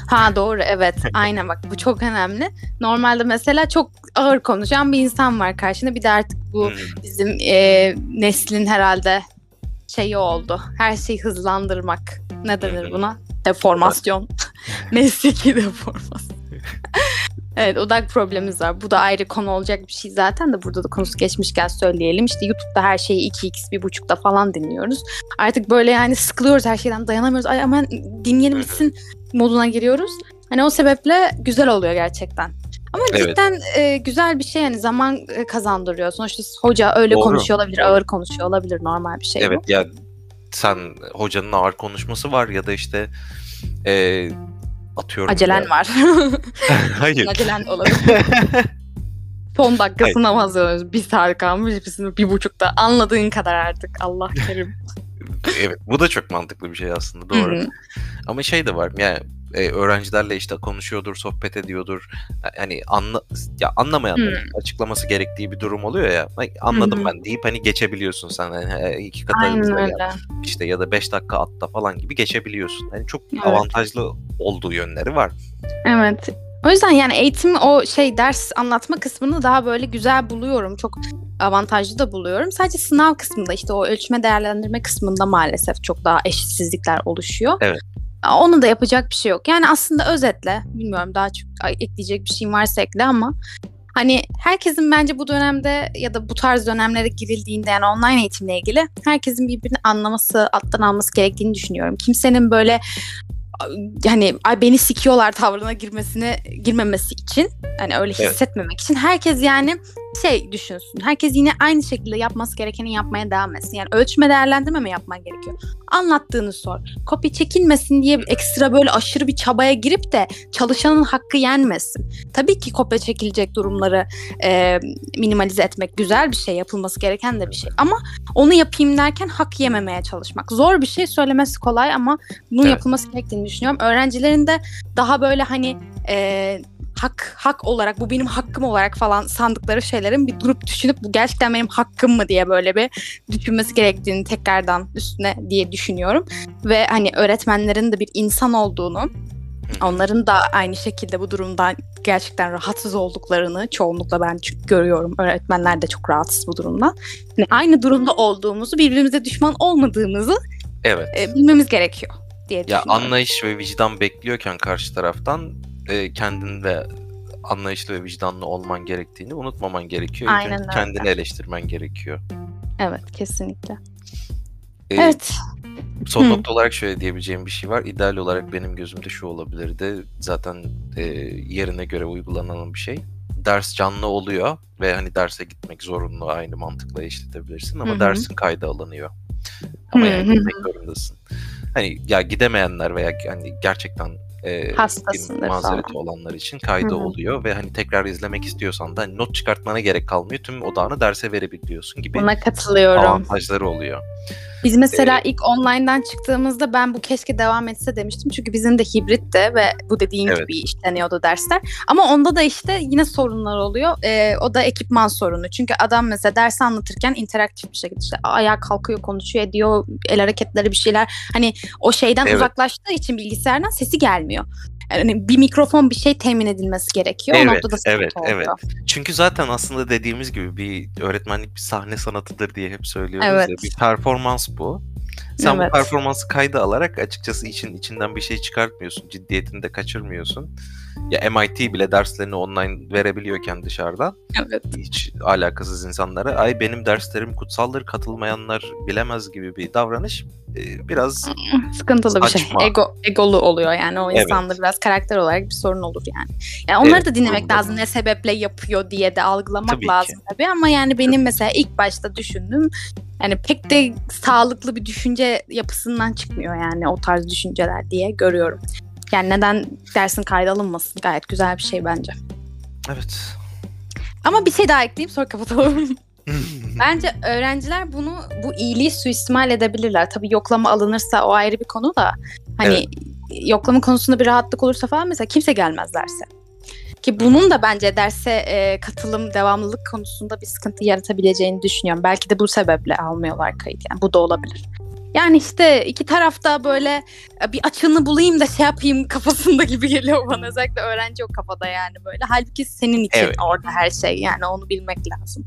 Ha doğru evet. Aynen bak bu çok önemli. Normalde mesela çok ağır konuşan bir insan var karşında. Bir de artık bu bizim e, neslin herhalde şeyi oldu. Her şeyi hızlandırmak. Ne denir buna? Deformasyon. Mesleki deformasyon. Evet odak problemimiz var. Bu da ayrı konu olacak bir şey zaten de burada da konusu geçmişken söyleyelim. İşte YouTube'da her şeyi 2x, 1.5'da falan dinliyoruz. Artık böyle yani sıkılıyoruz her şeyden dayanamıyoruz. Ay aman dinleyelim bitsin moduna giriyoruz. Hani o sebeple güzel oluyor gerçekten. Ama evet. cidden e, güzel bir şey yani zaman e, kazandırıyor. Sonuçta hoca öyle Doğru. konuşuyor olabilir, ağır konuşuyor olabilir normal bir şey Evet bu. ya sen hocanın ağır konuşması var ya da işte e, Atıyorum. Acelen ya. var. Hayır. Acelen olabilir. Son dakikasına mı hazırlanıyoruz? Bir saat kalmış, bir, bir buçukta. Anladığın kadar artık. Allah kerim. evet bu da çok mantıklı bir şey aslında doğru. Hı-hı. Ama şey de var yani e, öğrencilerle işte konuşuyordur, sohbet ediyordur. Hani anla ya anlamayanların hmm. açıklaması gerektiği bir durum oluyor ya. Anladım hmm. ben deyip hani geçebiliyorsun sen hani iki kat ya, işte ya da beş dakika atta falan gibi geçebiliyorsun. Hani çok evet. avantajlı olduğu yönleri var. Evet. O yüzden yani eğitim o şey ders anlatma kısmını daha böyle güzel buluyorum. Çok avantajlı da buluyorum. Sadece sınav kısmında işte o ölçme değerlendirme kısmında maalesef çok daha eşitsizlikler oluşuyor. Evet. Onun da yapacak bir şey yok. Yani aslında özetle bilmiyorum daha çok ekleyecek bir şeyim varsa ekle ama hani herkesin bence bu dönemde ya da bu tarz dönemlere girildiğinde yani online eğitimle ilgili herkesin birbirini anlaması, alttan alması gerektiğini düşünüyorum. Kimsenin böyle hani ay beni sikiyorlar tavrına girmesine girmemesi için hani öyle hissetmemek evet. için herkes yani şey düşünsün. Herkes yine aynı şekilde yapması gerekeni yapmaya devam etsin. Yani ölçme değerlendirme mi yapman gerekiyor? Anlattığını sor. Kopya çekilmesin diye ekstra böyle aşırı bir çabaya girip de çalışanın hakkı yenmesin. Tabii ki kopya çekilecek durumları e, minimalize etmek güzel bir şey. Yapılması gereken de bir şey. Ama onu yapayım derken hak yememeye çalışmak. Zor bir şey söylemesi kolay ama bunun evet. yapılması gerektiğini düşünüyorum. Öğrencilerin de daha böyle hani e, hak hak olarak bu benim hakkım olarak falan sandıkları şeylerin bir durup düşünüp bu gerçekten benim hakkım mı diye böyle bir düşünmesi gerektiğini tekrardan üstüne diye düşünüyorum. Ve hani öğretmenlerin de bir insan olduğunu Onların da aynı şekilde bu durumdan gerçekten rahatsız olduklarını çoğunlukla ben çünkü görüyorum. Öğretmenler de çok rahatsız bu durumdan. Yani aynı durumda olduğumuzu, birbirimize düşman olmadığımızı Evet. e, bilmemiz gerekiyor diye Ya düşünüyorum. anlayış ve vicdan bekliyorken karşı taraftan e, kendin ve anlayışlı ve vicdanlı olman gerektiğini unutmaman gerekiyor. Aynen öyle. kendini eleştirmen gerekiyor. Evet, kesinlikle. E, Evet. Son Hı. nokta olarak şöyle diyebileceğim bir şey var. İdeal olarak benim gözümde şu olabilirdi. Zaten e, yerine göre uygulanan bir şey. Ders canlı oluyor ve hani derse gitmek zorunlu aynı mantıkla işletebilirsin ama Hı hı. dersin kayda alınıyor. Ama Hı yani gitmek zorundasın. Hani ya gidemeyenler veya hani gerçekten e, Hastasındır mazereti falan. olanlar için kayda Hı hı. oluyor ve hani tekrar izlemek istiyorsan da not çıkartmana gerek kalmıyor. Tüm odağını derse verebiliyorsun gibi Buna katılıyorum. avantajları oluyor. Biz mesela Ee, ilk online'dan çıktığımızda ben bu keşke devam etse demiştim. Çünkü bizim de hibritti ve bu dediğin Evet. gibi işleniyordu dersler. Ama onda da işte yine sorunlar oluyor. Ee, o da ekipman sorunu. Çünkü adam mesela dersi anlatırken interaktif bir şekilde işte ayağa kalkıyor, konuşuyor, ediyor, el hareketleri bir şeyler. Hani o şeyden Evet. uzaklaştığı için bilgisayardan sesi gelmiyor. Yani bir mikrofon bir şey temin edilmesi gerekiyor. o Evet, noktada sıkıntı evet, oluyor. evet. Çünkü zaten aslında dediğimiz gibi bir öğretmenlik bir sahne sanatıdır diye hep söylüyoruz Evet. ya. Bir performans bu. Sen Evet. bu performansı kayda alarak açıkçası için içinden bir şey çıkartmıyorsun. Ciddiyetini de kaçırmıyorsun. Ya MIT bile derslerini online verebiliyorken dışarıdan Evet. hiç alakasız insanlara ay benim derslerim kutsaldır katılmayanlar bilemez gibi bir davranış e, biraz Sıkıntılı bir Saçma. şey. Ego, egolu oluyor yani o Evet. insanda biraz karakter olarak bir sorun olur yani. Yani onları Evet, da dinlemek sorun lazım ne sebeple yapıyor diye de algılamak Tabii ki. lazım tabii ama yani benim mesela ilk başta düşündüğüm yani pek de sağlıklı bir düşünce yapısından çıkmıyor yani o tarz düşünceler diye görüyorum. Yani neden dersin kayda alınmasın gayet güzel bir şey bence. evet. Ama bir şey daha ekleyeyim sonra kapatalım. Bence öğrenciler bunu bu iyiliği suistimal edebilirler. Tabii yoklama alınırsa o ayrı bir konu da. Hani yoklama konusunda bir rahatlık olursa falan mesela kimse gelmez derse. Ki bunun da bence derse e, katılım, devamlılık konusunda bir sıkıntı yaratabileceğini düşünüyorum. Belki de bu sebeple almıyorlar kayıt. Yani bu da olabilir. Yani işte iki tarafta böyle e, bir açığını bulayım da şey yapayım kafasında gibi geliyor bana. Özellikle öğrenci o kafada yani böyle. Halbuki senin için Evet. orada her şey. Yani onu bilmek lazım.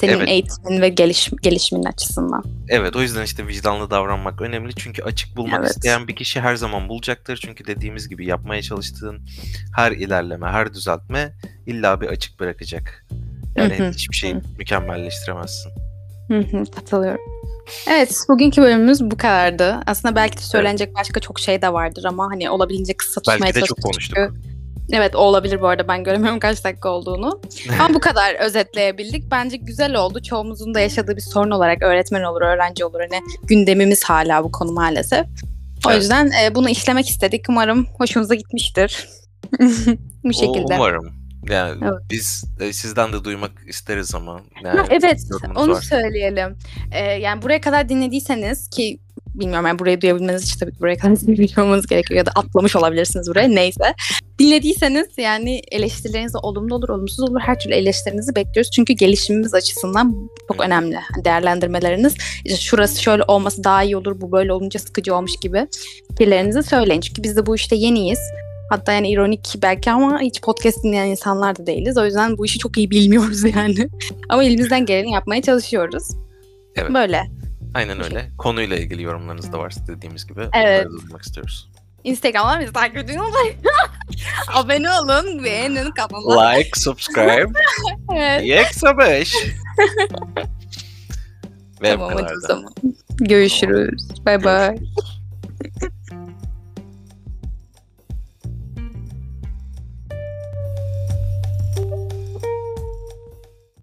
Senin Evet. eğitimin ve geliş, gelişimin açısından. Evet o yüzden işte vicdanlı davranmak önemli. Çünkü açık bulmak Evet. isteyen bir kişi her zaman bulacaktır. Çünkü dediğimiz gibi yapmaya çalıştığın her ilerleme, her düzeltme illa bir açık bırakacak. Yani hiçbir şeyi mükemmelleştiremezsin. Hı hı, katılıyorum. Evet, bugünkü bölümümüz bu kadardı. Aslında belki de söylenecek başka çok şey de vardır ama hani olabildiğince kısa tutmaya Belki de çok konuştuk. çünkü- Evet, o olabilir bu arada. Ben göremiyorum kaç dakika olduğunu. Ama bu kadar özetleyebildik. Bence güzel oldu. Çoğumuzun da yaşadığı bir sorun olarak öğretmen olur, öğrenci olur. Hani gündemimiz hala bu konu maalesef. O Evet. yüzden e, bunu işlemek istedik. Umarım hoşunuza gitmiştir. bu şekilde. umarım. Yani Evet. biz e, sizden de duymak isteriz ama. Yani Ha, evet onu varsa. söyleyelim. Ee, yani buraya kadar dinlediyseniz ki bilmiyorum yani burayı duyabilmeniz için tabii ki buraya kadar dinlemiş olmanız gerekiyor ya da atlamış olabilirsiniz buraya neyse. Dinlediyseniz yani eleştirileriniz olumlu olur olumsuz olur her türlü eleştirinizi bekliyoruz. Çünkü gelişimimiz açısından çok önemli değerlendirmeleriniz. İşte şurası şöyle olması daha iyi olur bu böyle olunca sıkıcı olmuş gibi fikirlerinizi söyleyin. Çünkü biz de bu işte yeniyiz. Hatta yani ironik belki ama hiç podcast dinleyen insanlar da değiliz. O yüzden bu işi çok iyi bilmiyoruz yani. ama elimizden geleni yapmaya çalışıyoruz. Evet. Böyle. Aynen öyle. Konuyla ilgili yorumlarınız da varsa dediğimiz gibi Evet. onları da istiyoruz. Instagram'dan bizi takip edin. Abone olun, beğenin kafama. Like, subscribe, Evet. yeksa 5. Ve Tamam bu hadi kadar o da. zaman. Görüşürüz. Bay bay. Görüşürüz.